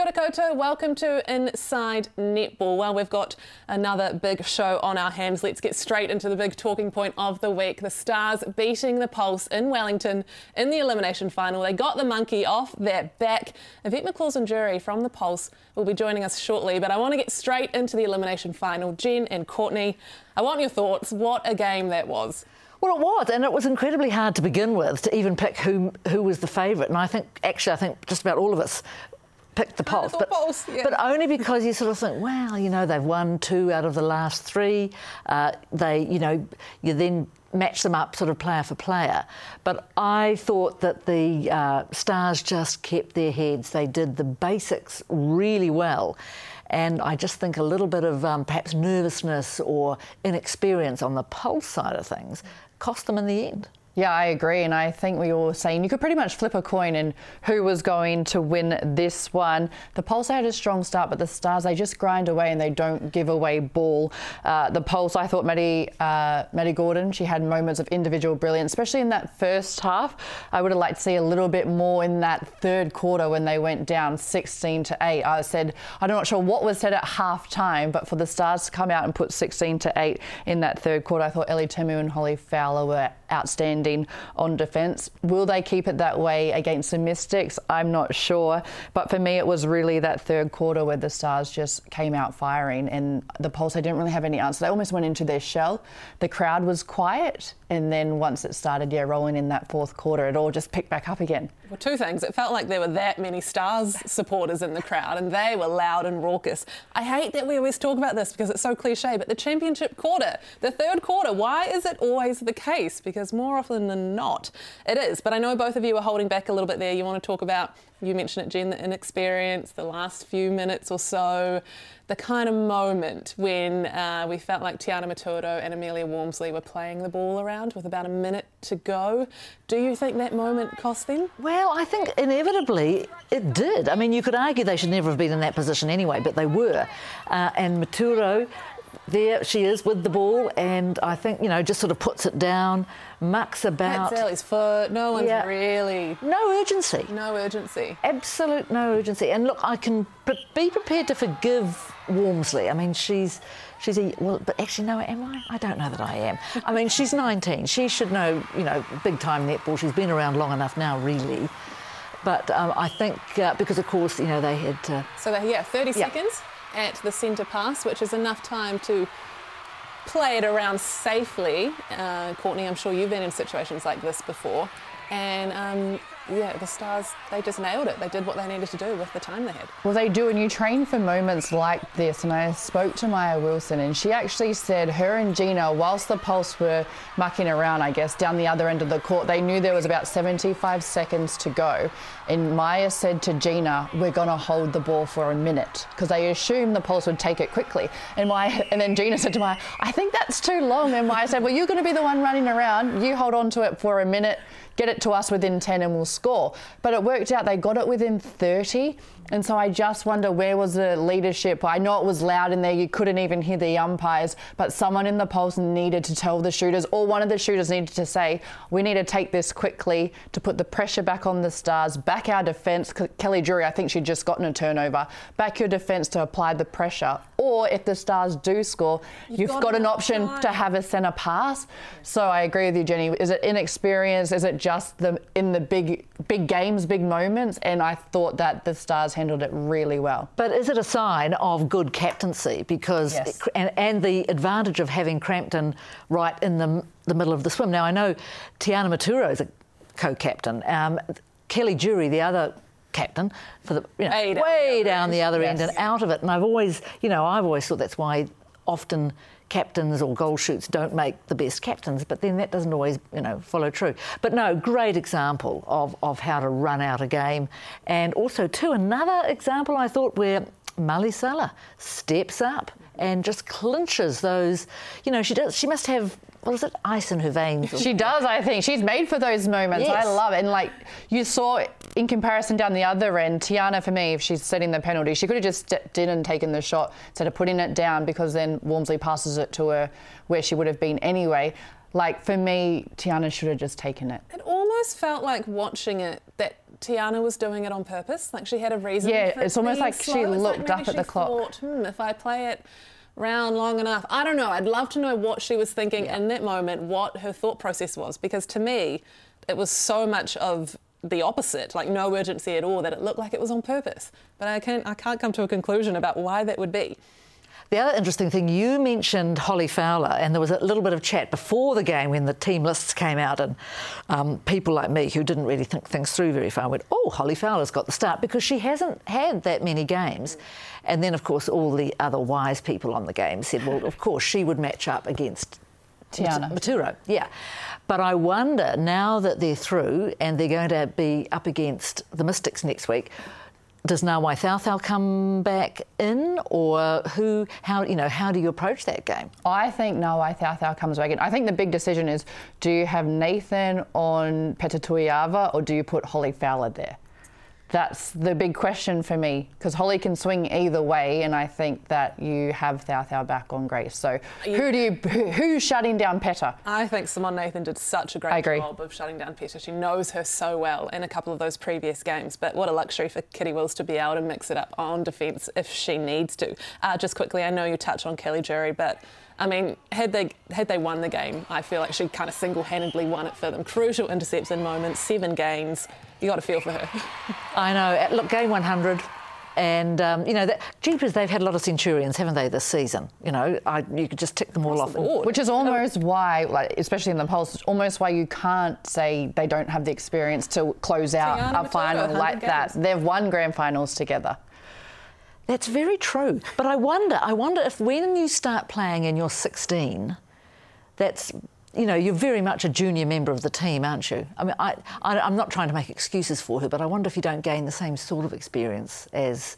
Kia ora koutou. Welcome to Inside Netball. Well, we've got another big show on our hands. Let's get straight into the big talking point of the week. The Stars beating the Pulse in Wellington in the elimination final. They got the monkey off their back. Yvette McCausland-Durie from the Pulse will be joining us shortly, but I want to get straight into the elimination final. Jen and Courtney, I want your thoughts. What a game that was. Well, it was, and it was incredibly hard to begin with to even pick who who was the favourite. And I think, actually, I think just about all of us picked the Pulse, but, pulse yeah. but only because you sort of think, well, you know, they've won two out of the last three. Uh, they, you know, you then match them up sort of player for player. But I thought that the uh, Stars just kept their heads. They did the basics really well. And I just think a little bit of um, perhaps nervousness or inexperience on the pulse side of things cost them in the end. Yeah, I agree. And I think we were saying you could pretty much flip a coin and who was going to win this one. The Pulse had a strong start, but the Stars, they just grind away and they don't give away ball. Uh, the Pulse, I thought Maddie, uh, Maddie Gordon, she had moments of individual brilliance, especially in that first half. I would have liked to see a little bit more in that third quarter when they went down 16 to 8. I said, I'm not sure what was said at half time, but for the Stars to come out and put 16 to 8 in that third quarter, I thought Ellie Temu and Holly Fowler were outstanding on defence. Will they keep it that way against the Mystics? I'm not sure. But for me, it was really that third quarter where the Stars just came out firing and the Pulse, they didn't really have any answer. They almost went into their shell. The crowd was quiet. And then once it started, yeah, rolling in that fourth quarter, it all just picked back up again. Well, two things. It felt like there were that many Stars supporters in the crowd and they were loud and raucous. I hate that we always talk about this because it's so cliche, but the championship quarter, the third quarter, why is it always the case? Because more often than not, it is. But I know both of you are holding back a little bit there. You want to talk about, you mentioned it, Jen, the inexperience, the last few minutes or so, the kind of moment when uh, we felt like Tiana Metuarau and Amelia Walmsley were playing the ball around with about a minute to go. Do you think that moment cost them? Well, I think inevitably it did. I mean, you could argue they should never have been in that position anyway, but they were. Uh, and Metuarau there she is with the ball, and I think you know just sort of puts it down, mucks about. That's Ellie's foot. No one's yeah. really. No urgency. No urgency. Absolute no urgency. And look, I can be prepared to forgive Walmsley. I mean, she's she's a well, but actually, no, am I? I don't know that I am. I mean, she's 19. She should know, you know, big time netball. She's been around long enough now, really. But um, I think uh, because, of course, you know, they had. Uh, so they, yeah, 30 yeah. seconds at the centre pass, which is enough time to play it around safely. Uh, Courtney, I'm sure you've been in situations like this before. And um, yeah, the Stars, they just nailed it. They did what they needed to do with the time they had. Well, they do, and you train for moments like this. And I spoke to Maia Wilson, and she actually said her and Gina, whilst the Pulse were mucking around, I guess, down the other end of the court, they knew there was about 75 seconds to go. And Maia said to Gina, We're going to hold the ball for a minute because they assumed the Pulse would take it quickly. And, Maia, and then Gina said to Maia, I think that's too long. And Maia said, Well, you're going to be the one running around. You hold on to it for a minute get it to us within 10 and we'll score. But it worked out, they got it within 30. And so I just wonder where was the leadership? I know it was loud in there, you couldn't even hear the umpires, but someone in the pulse needed to tell the shooters, or one of the shooters needed to say, we need to take this quickly to put the pressure back on the Stars, back our defence. Kelly Jury, I think she'd just gotten a turnover, back your defence to apply the pressure. Or if the Stars do score, you've, you've got, got, an option time. to have a centre pass. So I agree with you, Jenny. Is it inexperience? Is it just the in the big big games, big moments? And I thought that the Stars handled it really well. But is it a sign of good captaincy? Because yes. it, and, and the advantage of having Crampton right in the, the middle of the swim. Now I know Tiana Metuarau is a co-captain. Um, Kelly Jury, the other captain, for the you know, way down, way down the other yes. end and out of it. And I've always, you know, I've always thought that's why often captains or goal shoots don't make the best captains, but then that doesn't always, you know, follow true. But no, great example of, of how to run out a game. And also, too, another example I thought where Mali Malisala steps up and just clinches those, you know, she does, she must have what is it, ice in her veins? She does, I think. She's made for those moments. Yes. I love it. And like you saw in comparison down the other end, Tiana, for me, if she's setting the penalty, she could have just stepped in and taken the shot instead of putting it down because then Walmsley passes it to her where she would have been anyway. Like for me, Tiana should have just taken it. It almost felt like watching it that Tiana was doing it on purpose. Like she had a reason. Yeah, it's almost like slow. she looked like up at the she clock. Thought, hmm, if I play it round long enough, I don't know. I'd love to know what she was thinking in that moment, what her thought process was, because to me, it was so much of the opposite, like no urgency at all, that it looked like it was on purpose. But I can't, I can't come to a conclusion about why that would be. The other interesting thing, you mentioned Holly Fowler, and there was a little bit of chat before the game when the team lists came out, and um, people like me who didn't really think things through very far went, Oh, Holly Fowler's got the start because she hasn't had that many games. And then, of course, all the other wise people on the game said, Well, of course, she would match up against Tiana. Metuarau, yeah. But I wonder now that they're through and they're going to be up against the Mystics next week, does Nawai Thauthau come back in, or who? How you know? How do you approach that game? I think Nawai Thauthau comes back in. I think the big decision is do you have Nathan on Peta Toeava or do you put Holly Fowler there? That's the big question for me because Holly can swing either way, and I think that you have Thauthau back on Grace. So who do you who, who's shutting down Peta? I think Simone Nathan did such a great job of shutting down Peter. She knows her so well in a couple of those previous games. But what a luxury for Kiri Wills to be able to mix it up on defence if she needs to. Uh, just quickly, I know you touch on Kelly Jury, but I mean, had they had they won the game, I feel like she kind of single-handedly won it for them. Crucial intercepts in moments, seven gains. You got to feel for her. I know. Look, game 100. And um, you know, that, Jeepers, they've had a lot of Centurions, haven't they, this season? You know, I, you could just tick them all off. the board. Which is almost why, like, especially in the Pulse, it's almost why you can't say they don't have the experience to close out Tiana a Metuarau, final 100 like that. They've won grand finals together. That's very true. But I wonder, I wonder if when you start playing and you're 16, that's you know, you're very much a junior member of the team, aren't you? I mean, I, I, I'm not trying to make excuses for her, but I wonder if you don't gain the same sort of experience as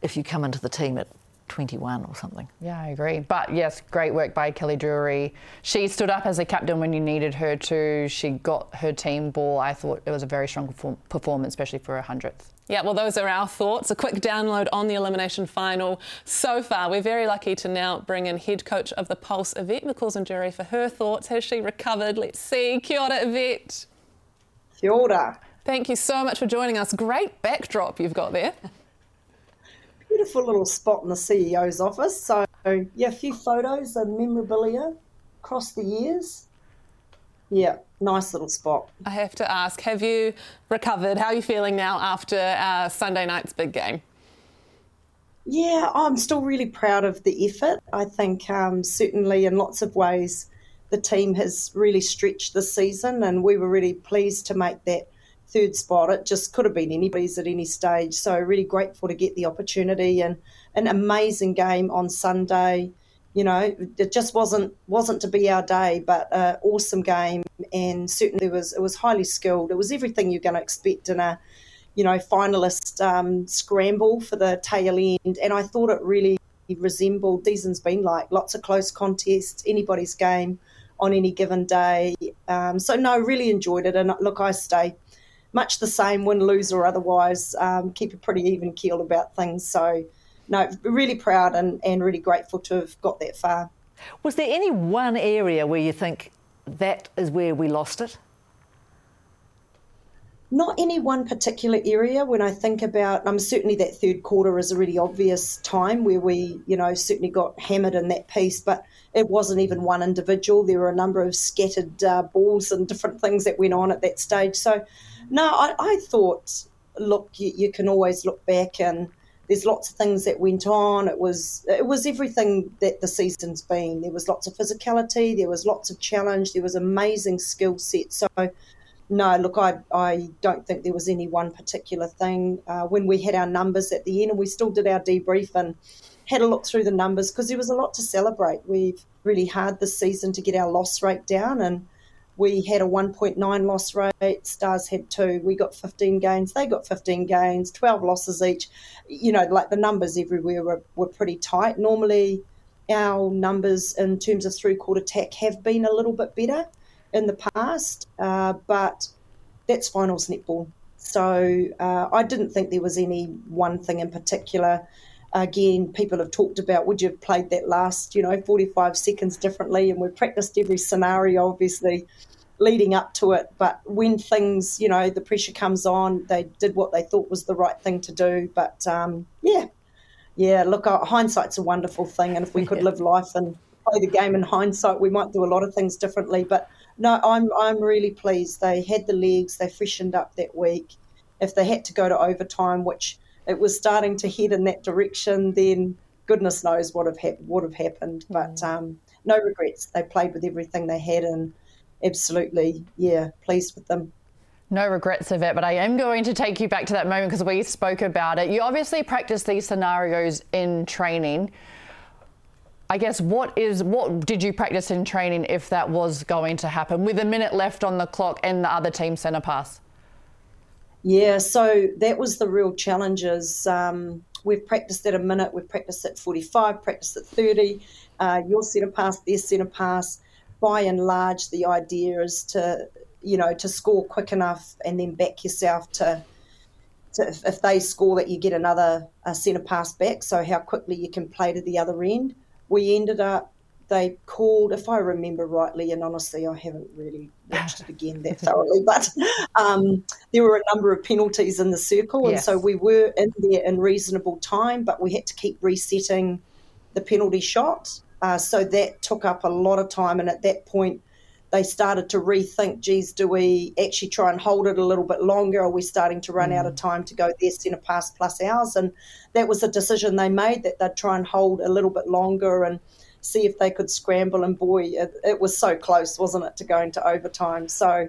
if you come into the team at 21 or something. Yeah, I agree. But yes, great work by Kelly Jury. She stood up as a captain when you needed her to. She got her team ball. I thought it was a very strong perform- performance, especially for her hundredth. Yeah, well, those are our thoughts. A quick download on the elimination final. So far, we're very lucky to now bring in head coach of the Pulse, Yvette McCausland Durie, for her thoughts. Has she recovered? Let's see. Kia ora, Yvette. Kia ora. Thank you so much for joining us. Great backdrop you've got there. Beautiful little spot in the CEO's office. So, yeah, a few photos and memorabilia across the years. Yeah, nice little spot. I have to ask, have you recovered? How are you feeling now after uh, Sunday night's big game? Yeah, I'm still really proud of the effort. I think um, certainly in lots of ways the team has really stretched this season, and we were really pleased to make that third spot. It just could have been anybody's at any stage. So really grateful to get the opportunity and an amazing game on Sunday. You know, it just wasn't wasn't to be our day, but an awesome game, and certainly it was it was highly skilled. It was everything you're going to expect in a you know, finalist um, scramble for the tail end. And I thought it really resembled season's been like lots of close contests, anybody's game on any given day. Um, so no, really enjoyed it. And look, I stay much the same, win, lose or otherwise. Um, keep a pretty even keel about things. So no, really proud and, and really grateful to have got that far. Was there any one area where you think that is where we lost it? Not any one particular area. When I think about, um, certainly that third quarter is a really obvious time where we, you know, certainly got hammered in that piece, but it wasn't even one individual. There were a number of scattered uh, balls and different things that went on at that stage. So, no, I, I thought, look, you, you can always look back and there's lots of things that went on. It was it was everything that the season's been. There was lots of physicality. There was lots of challenge. There was amazing skill set. So no, look, I, I don't think there was any one particular thing. Uh, when we had our numbers at the end, and we still did our debrief and had a look through the numbers because there was a lot to celebrate. We've really hard this season to get our loss rate down, and we had a 1.9 loss rate. Stars had two. We got 15 gains. They got 15 gains, 12 losses each. You know, like the numbers everywhere were, were pretty tight. Normally, our numbers in terms of three quarter attack have been a little bit better in the past, uh, but that's finals netball. So uh, I didn't think there was any one thing in particular. Again, people have talked about would you have played that last, you know, 45 seconds differently? And we've practiced every scenario, obviously, leading up to it. But when things, you know, the pressure comes on, they did what they thought was the right thing to do. But um, yeah, yeah, look, uh, hindsight's a wonderful thing. And if we could live life and play the game in hindsight, we might do a lot of things differently. But no, I'm, I'm really pleased. They had the legs, they freshened up that week. If they had to go to overtime, which it was starting to head in that direction, then goodness knows what have hap- would have happened. But mm. um, no regrets. They played with everything they had, and absolutely, yeah, pleased with them. No regrets of it, but I am going to take you back to that moment because we spoke about it. You obviously practice these scenarios in training. I guess what is what did you practice in training if that was going to happen with a minute left on the clock and the other team centre pass? Yeah, so that was the real challenges. Um, we've practiced at a minute, we've practiced at 45, practiced at 30. Uh, your centre pass, their centre pass. By and large, the idea is to, you know, to score quick enough and then back yourself to, to if, they score that you get another uh, centre pass back. So how quickly you can play to the other end. We ended up they called, if I remember rightly, and honestly, I haven't really watched it again that thoroughly, but um, there were a number of penalties in the circle, and yes. so we were in there in reasonable time, but we had to keep resetting the penalty shot. Uh, so that took up a lot of time, and at that point, they started to rethink, geez, do we actually try and hold it a little bit longer? Are we starting to run mm. out of mm. time to go their centre past plus hours? And that was a decision they made that they'd try and hold a little bit longer and see if they could scramble. And boy, it, it was so close, wasn't it, to go into overtime? So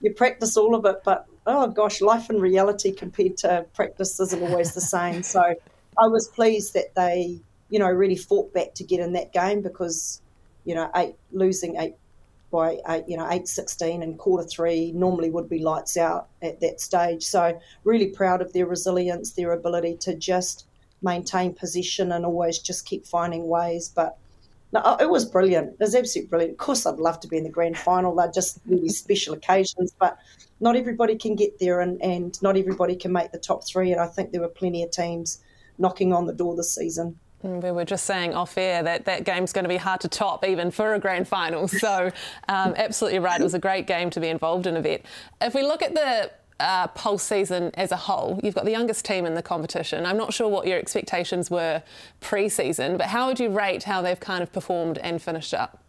you practice all of it, but oh gosh, life in reality compared to practice isn't always the same. So I was pleased that they, you know, really fought back to get in that game because, you know, eight losing eight by eight, you know, eight sixteen and quarter three normally would be lights out at that stage. So really proud of their resilience, their ability to just maintain possession and always just keep finding ways. But no, oh, it was brilliant. It was absolutely brilliant. Of course, I'd love to be in the grand final. They're just really special occasions, but not everybody can get there, and, and not everybody can make the top three. And I think there were plenty of teams knocking on the door this season. Mm, we were just saying off air that that game's going to be hard to top even for a grand final. So, um, absolutely right. It was a great game to be involved in, Yvette. If we look at the uh, Pulse season as a whole, you've got the youngest team in the competition. I'm not sure what your expectations were pre season, but how would you rate how they've kind of performed and finished up?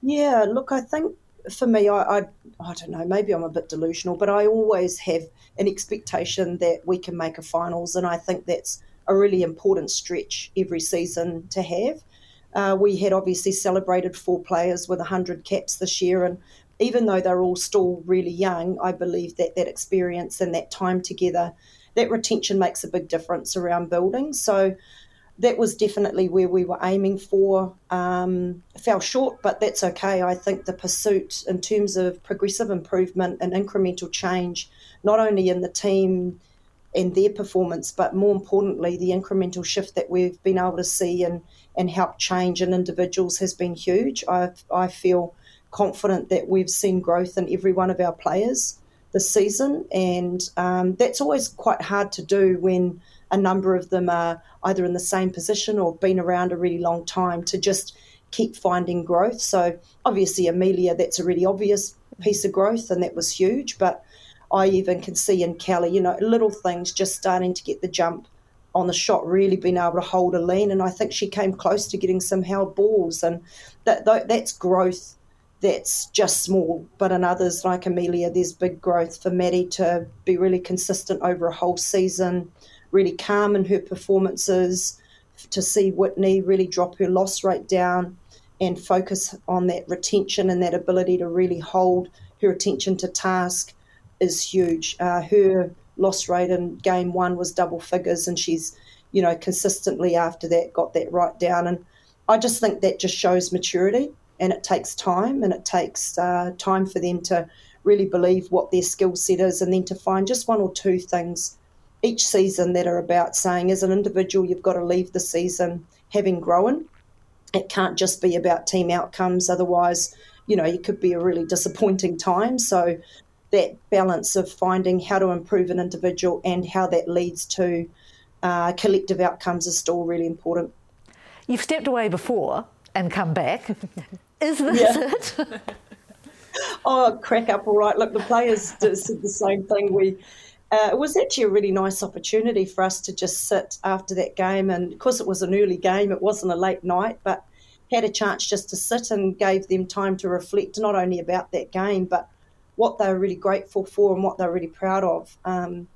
Yeah, look, I think for me, I, I, I don't know, maybe I'm a bit delusional, but I always have an expectation that we can make a finals, and I think that's a really important stretch every season to have. Uh, we had obviously celebrated four players with 100 caps this year, and even though they're all still really young, I believe that that experience and that time together, that retention makes a big difference around building. So that was definitely where we were aiming for. Um, fell short, but that's okay. I think the pursuit in terms of progressive improvement and incremental change, not only in the team and their performance, but more importantly, the incremental shift that we've been able to see and, and help change in individuals has been huge. I, I feel confident that we've seen growth in every one of our players this season, and um, that's always quite hard to do when a number of them are either in the same position or been around a really long time to just keep finding growth. So obviously, Amelia, that's a really obvious piece of growth, and that was huge. But I even can see in Kelly, you know, little things just starting to get the jump on the shot, really being able to hold a lean. And I think she came close to getting some held balls, and that that's growth that's just small. But in others, like Amelia, there's big growth for Maddie to be really consistent over a whole season, really calm in her performances, to see Whitney really drop her loss rate down and focus on that retention and that ability to really hold her attention to task is huge. Uh, her loss rate in game one was double figures, and she's, you know, consistently after that got that right down. And I just think that just shows maturity and it takes time and it takes uh, time for them to really believe what their skill set is and then to find just one or two things each season that are about saying as an individual you've got to leave the season having grown it can't just be about team outcomes otherwise you know it could be a really disappointing time so that balance of finding how to improve an individual and how that leads to uh, collective outcomes is still really important. You've stepped away before and come back. Is this it? oh, crack up, all right. Look, the players said the same thing. We uh, it was actually a really nice opportunity for us to just sit after that game, and of course, it was an early game, it wasn't a late night, but had a chance just to sit and gave them time to reflect not only about that game, but what they're really grateful for and what they're really proud of. Um,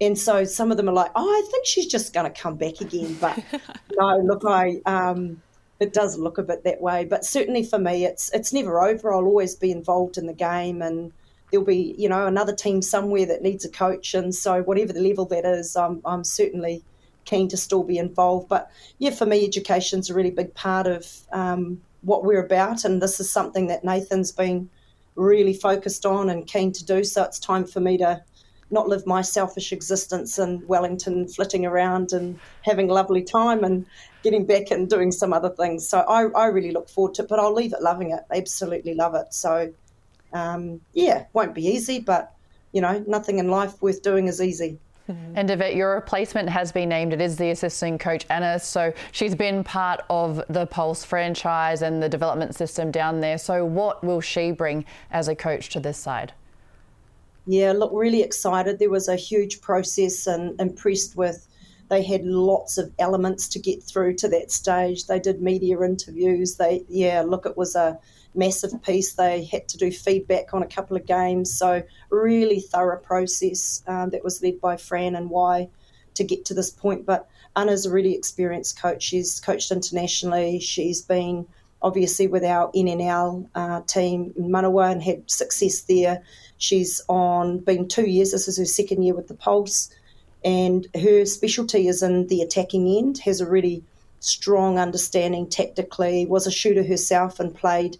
and so some of them are like, "Oh, I think she's just going to come back again," but no, look, I. Um, it does look a bit that way, but certainly for me, it's it's never over. I'll always be involved in the game, and there'll be you know another team somewhere that needs a coach, and so whatever the level that is, I'm I'm certainly keen to still be involved. But yeah, for me, education's a really big part of um, what we're about, and this is something that Nathan's been really focused on and keen to do. So it's time for me to not live my selfish existence in Wellington, flitting around and having a lovely time and getting back and doing some other things. So I, I really look forward to it, but I'll leave it loving it. Absolutely love it. So um, yeah, won't be easy, but you know, nothing in life worth doing is easy. Mm-hmm. And Yvette, your replacement has been named. It is the assistant coach Anna. So she's been part of the Pulse franchise and the development system down there. So what will she bring as a coach to this side? Yeah, look, really excited. There was a huge process and impressed with. They had lots of elements to get through to that stage. They did media interviews. They, yeah, look, it was a massive piece. They had to do feedback on a couple of games. So, really thorough process um, that was led by Fran and why to get to this point. But Anna's a really experienced coach. She's coached internationally. She's been obviously with our NNL uh, team in Manawa and had success there. She's on been two years. This is her second year with the Pulse, and her specialty is in the attacking end. Has a really strong understanding tactically. Was a shooter herself and played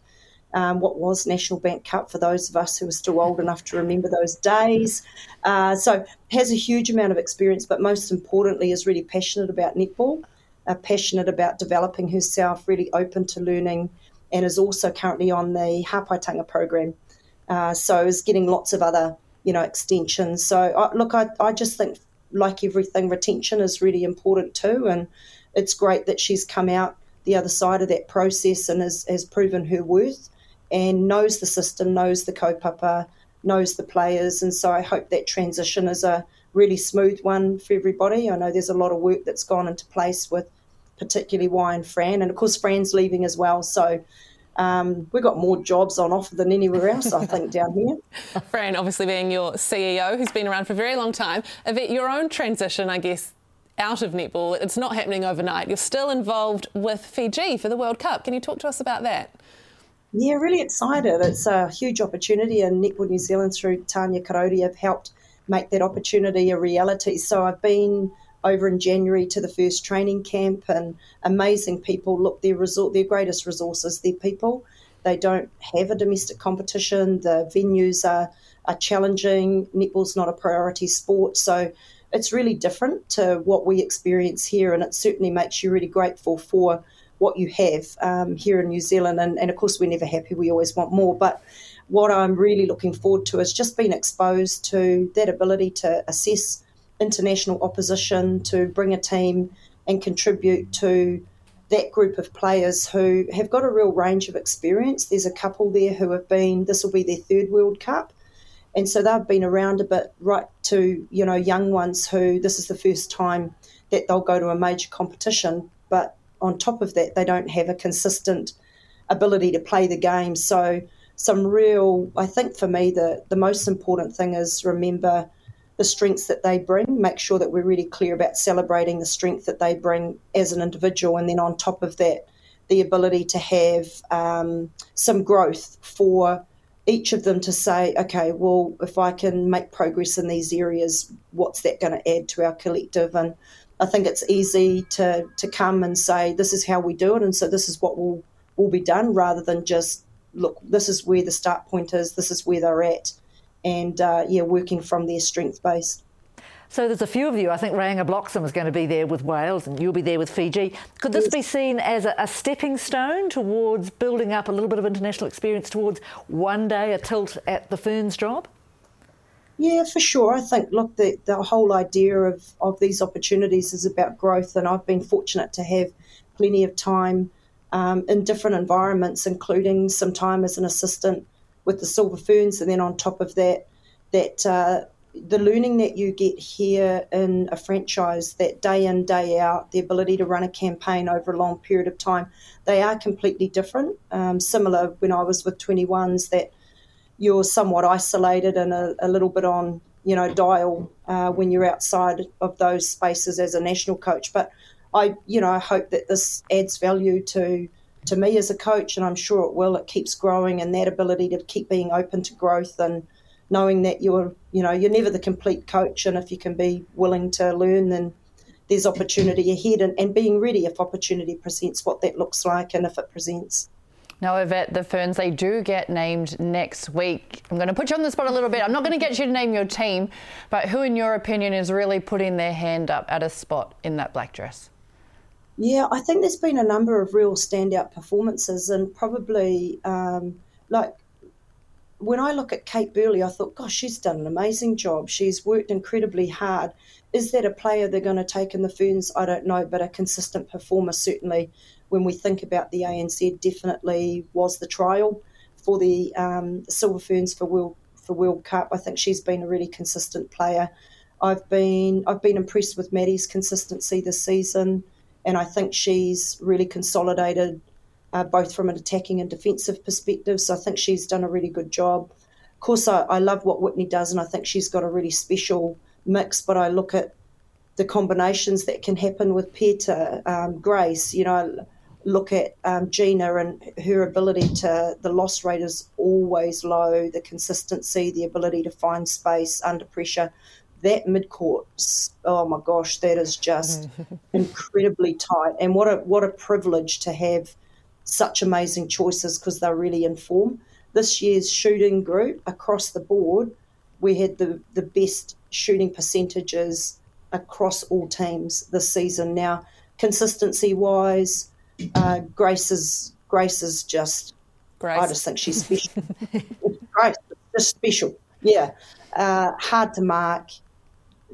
um, what was National Bank Cup for those of us who are still old enough to remember those days. Uh, so has a huge amount of experience, but most importantly is really passionate about netball, uh, passionate about developing herself, really open to learning, and is also currently on the Hapaitanga program. Uh, so is getting lots of other you know extensions. So I, look, I, I just think like everything, retention is really important too, and it's great that she's come out the other side of that process and has, has proven her worth and knows the system, knows the kaupapa, knows the players. And so I hope that transition is a really smooth one for everybody. I know there's a lot of work that's gone into place with particularly Y and Fran, and of course Fran's leaving as well. So um, we've got more jobs on offer than anywhere else, I think, down here. Fran, obviously being your CEO, who's been around for a very long time, Yvette, your own transition, I guess, out of netball, it's not happening overnight. You're still involved with Fiji for the World Cup. Can you talk to us about that? Yeah, really excited. It's a huge opportunity, and Netball New Zealand through Tanya Karodi have helped make that opportunity a reality. So I've been over in January to the first training camp, and amazing people. Look, their resort, their greatest resources, their people. They don't have a domestic competition. The venues are are challenging. Netball's not a priority sport, so it's really different to what we experience here, and it certainly makes you really grateful for what you have um, here in New Zealand. And, and of course, we're never happy, we always want more. But what I'm really looking forward to is just being exposed to that ability to assess international opposition, to bring a team and contribute to that group of players who have got a real range of experience. There's a couple there who have been, this will be their third World Cup. And so they've been around a bit, right to, you know, young ones who this is the first time that they'll go to a major competition. But on top of that, they don't have a consistent ability to play the game. So, some real, I think for me, the, the most important thing is remember the strengths that they bring, make sure that we're really clear about celebrating the strength that they bring as an individual. And then on top of that, the ability to have um, some growth for each of them to say, okay, well, if I can make progress in these areas, what's that going to add to our collective? And I think it's easy to to come and say this is how we do it, and so this is what will will be done, rather than just look. This is where the start point is. This is where they're at, and uh, yeah, working from their strength base. So there's a few of you. I think Rayanga Bloxham is going to be there with Wales, and you'll be there with Fiji. Could this yes. be seen as a, a, stepping stone towards building up a little bit of international experience towards one day a tilt at the Ferns job? Yeah, for sure. I think, look, the, the whole idea of, of these opportunities is about growth, and I've been fortunate to have plenty of time um, in different environments, including some time as an assistant with the Silver Ferns, and then on top of that, that uh, the learning that you get here in a franchise, that day in, day out, the ability to run a campaign over a long period of time, they are completely different. Um, similar when I was with 21s, that you're somewhat isolated and a, a little bit on you know dial uh, when you're outside of those spaces as a national coach. But I you know I hope that this adds value to to me as a coach, and I'm sure it will. It keeps growing, and that ability to keep being open to growth and knowing that you're you know you're never the complete coach, and if you can be willing to learn, then there's opportunity ahead, and, and being ready if opportunity presents, what that looks like, and if it presents. Now, Yvette, the Ferns, they do get named next week. I'm going to put you on the spot a little bit. I'm not going to get you to name your team, but who, in your opinion, is really putting their hand up at a spot in that black dress? Yeah, I think there's been a number of real standout performances, and probably um, like when I look at Kate Burley, I thought, gosh, she's done an amazing job. She's worked incredibly hard. Is that a player they're going to take in the Ferns? I don't know, but a consistent performer certainly when we think about the ANZ, definitely was the trial for the um, Silver Ferns for World for World Cup. I think she's been a really consistent player. I've been I've been impressed with Maddie's consistency this season, and I think she's really consolidated uh, both from an attacking and defensive perspective. So I think she's done a really good job. Of course, I, I love what Whitney does, and I think she's got a really special mix. But I look at the combinations that can happen with Peter um, Grace. You know, look at um, Gina and her ability to, the loss rate is always low, the consistency, the ability to find space under pressure. That mid court, oh my gosh, that is just incredibly tight. And what a what a privilege to have such amazing choices because they're really informed. This year's shooting group across the board, we had the, the best shooting percentages across all teams this season. Now, consistency wise, uh, Grace is Grace is just. Grace. I just think she's special. Grace, just special. Yeah, uh, hard to mark.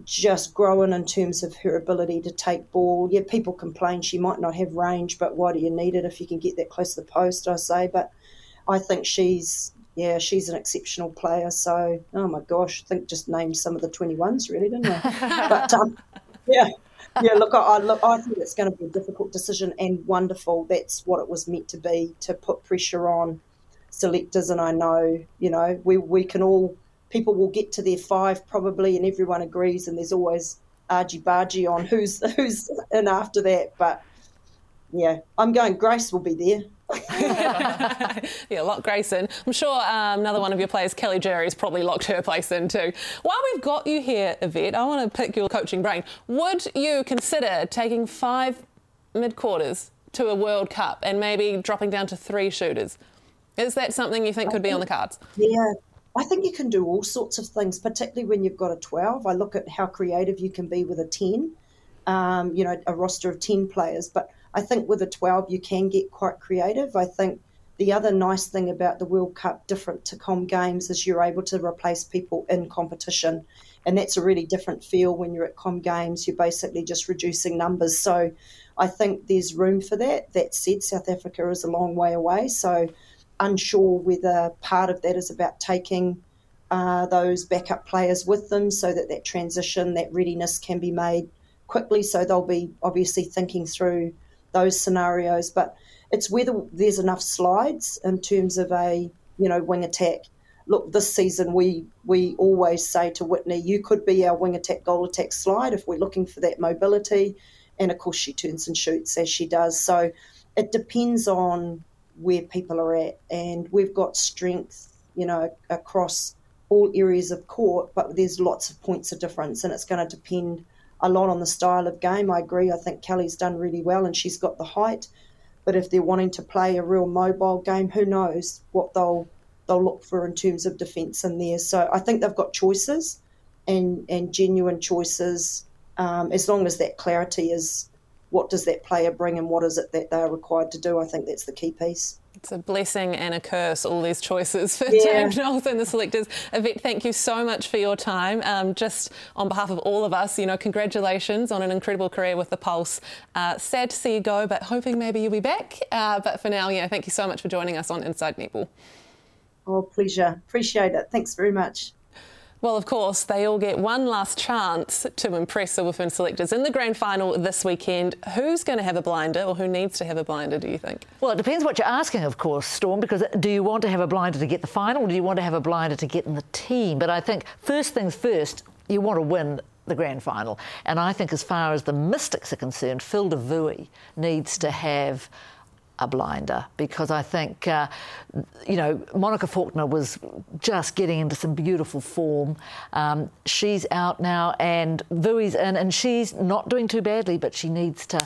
Just growing in terms of her ability to take ball. Yeah, people complain she might not have range, but why do you need it if you can get that close to the post? I say, but I think she's yeah, she's an exceptional player. So, oh my gosh, I think just named some of the 21s really, didn't I? but um, yeah, yeah, look, I, look, I think it's going to be a difficult decision and wonderful. That's what it was meant to be to put pressure on selectors. And I know, you know, we, we can all, people will get to their five probably, and everyone agrees. And there's always argy bargy on who's who's in after that. But yeah, I'm going, Grace will be there. yeah, lock Grace in. I'm sure um, another one of your players, Kelly Jury's probably locked her place in too. While we've got you here, Yvette, I want to pick your coaching brain. Would you consider taking five mid quarters to a World Cup and maybe dropping down to three shooters? Is that something you think could be on the cards? Yeah, I think you can do all sorts of things, particularly when you've got a 12. I look at how creative you can be with a 10, um, you know, a roster of 10 players. But I think with a 12, you can get quite creative. I think the other nice thing about the World Cup, different to Com Games, is you're able to replace people in competition. And that's a really different feel when you're at Com Games. You're basically just reducing numbers. So I think there's room for that. That said, South Africa is a long way away. So unsure whether part of that is about taking uh, those backup players with them so that that transition, that readiness can be made quickly. So they'll be obviously thinking through those scenarios. But it's whether there's enough slides in terms of a you know wing attack. Look, this season we we always say to Whitney, you could be our wing attack goal attack slide if we're looking for that mobility. And of course, she turns and shoots as she does. So it depends on where people are at, and we've got strength, you know, across all areas of court, but there's lots of points of difference, and it's going to depend a lot on the style of game. I agree. I think Kelly's done really well and she's got the height. But if they're wanting to play a real mobile game, who knows what they'll they'll look for in terms of defence in there. So I think they've got choices and and genuine choices. Um, as long as that clarity is what does that player bring and what is it that they are required to do, I think that's the key piece. It's a blessing and a curse, all these choices for yeah. James Knowles and the selectors. Yvette, thank you so much for your time. Um, just on behalf of all of us, you know, congratulations on an incredible career with the Pulse. Uh, sad to see you go, but hoping maybe you'll be back. Uh, but for now, yeah, thank you so much for joining us on Inside Netball. Oh, pleasure. Appreciate it. Thanks very much. Well, of course, they all get one last chance to impress the Silverfern selectors in the grand final this weekend. Who's going to have a blinder or who needs to have a blinder, do you think? Well, it depends what you're asking, of course, Storm, because do you want to have a blinder to get the final or do you want to have a blinder to get in the team? But I think first things first, you want to win the grand final. And I think as far as the Mystics are concerned, Filda Vui needs to have a blinder because I think, uh, you know, Monica Faulkner was just getting into some beautiful form. Um, she's out now and Vui's in, and she's not doing too badly, but she needs to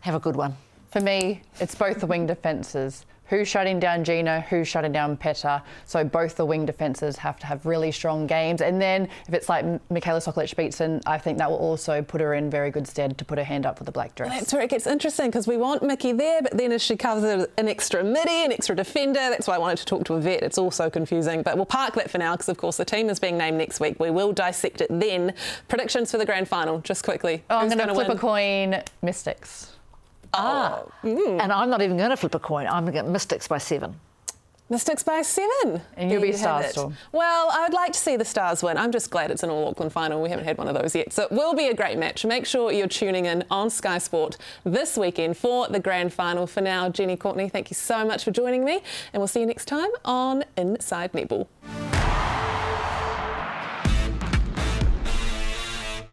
have a good one. For me, it's both the wing defences who's shutting down Gina, who's shutting down Peta. So both the wing defences have to have really strong games. And then if it's like Michaela Sokolich-Beatson, I think that will also put her in very good stead to put her hand up for the black dress. That's where it gets interesting because we want Mickey there, but then as she covers an extra midi, an extra defender, that's why I wanted to talk to Yvette. It's all so confusing. But we'll park that for now because, of course, the team is being named next week. We will dissect it then. Predictions for the grand final, just quickly. Oh, I'm going to flip win? a coin, Mystics. Ah. Mm. And I'm not even going to flip a coin. I'm going to get Mystics by seven. Mystics by seven. And you'll be Stars Well, I would like to see the Stars win. I'm just glad it's an All Auckland final. We haven't had one of those yet. So it will be a great match. Make sure you're tuning in on Sky Sport this weekend for the grand final. For now, Jenny Courtney, thank you so much for joining me. And we'll see you next time on Inside Netball.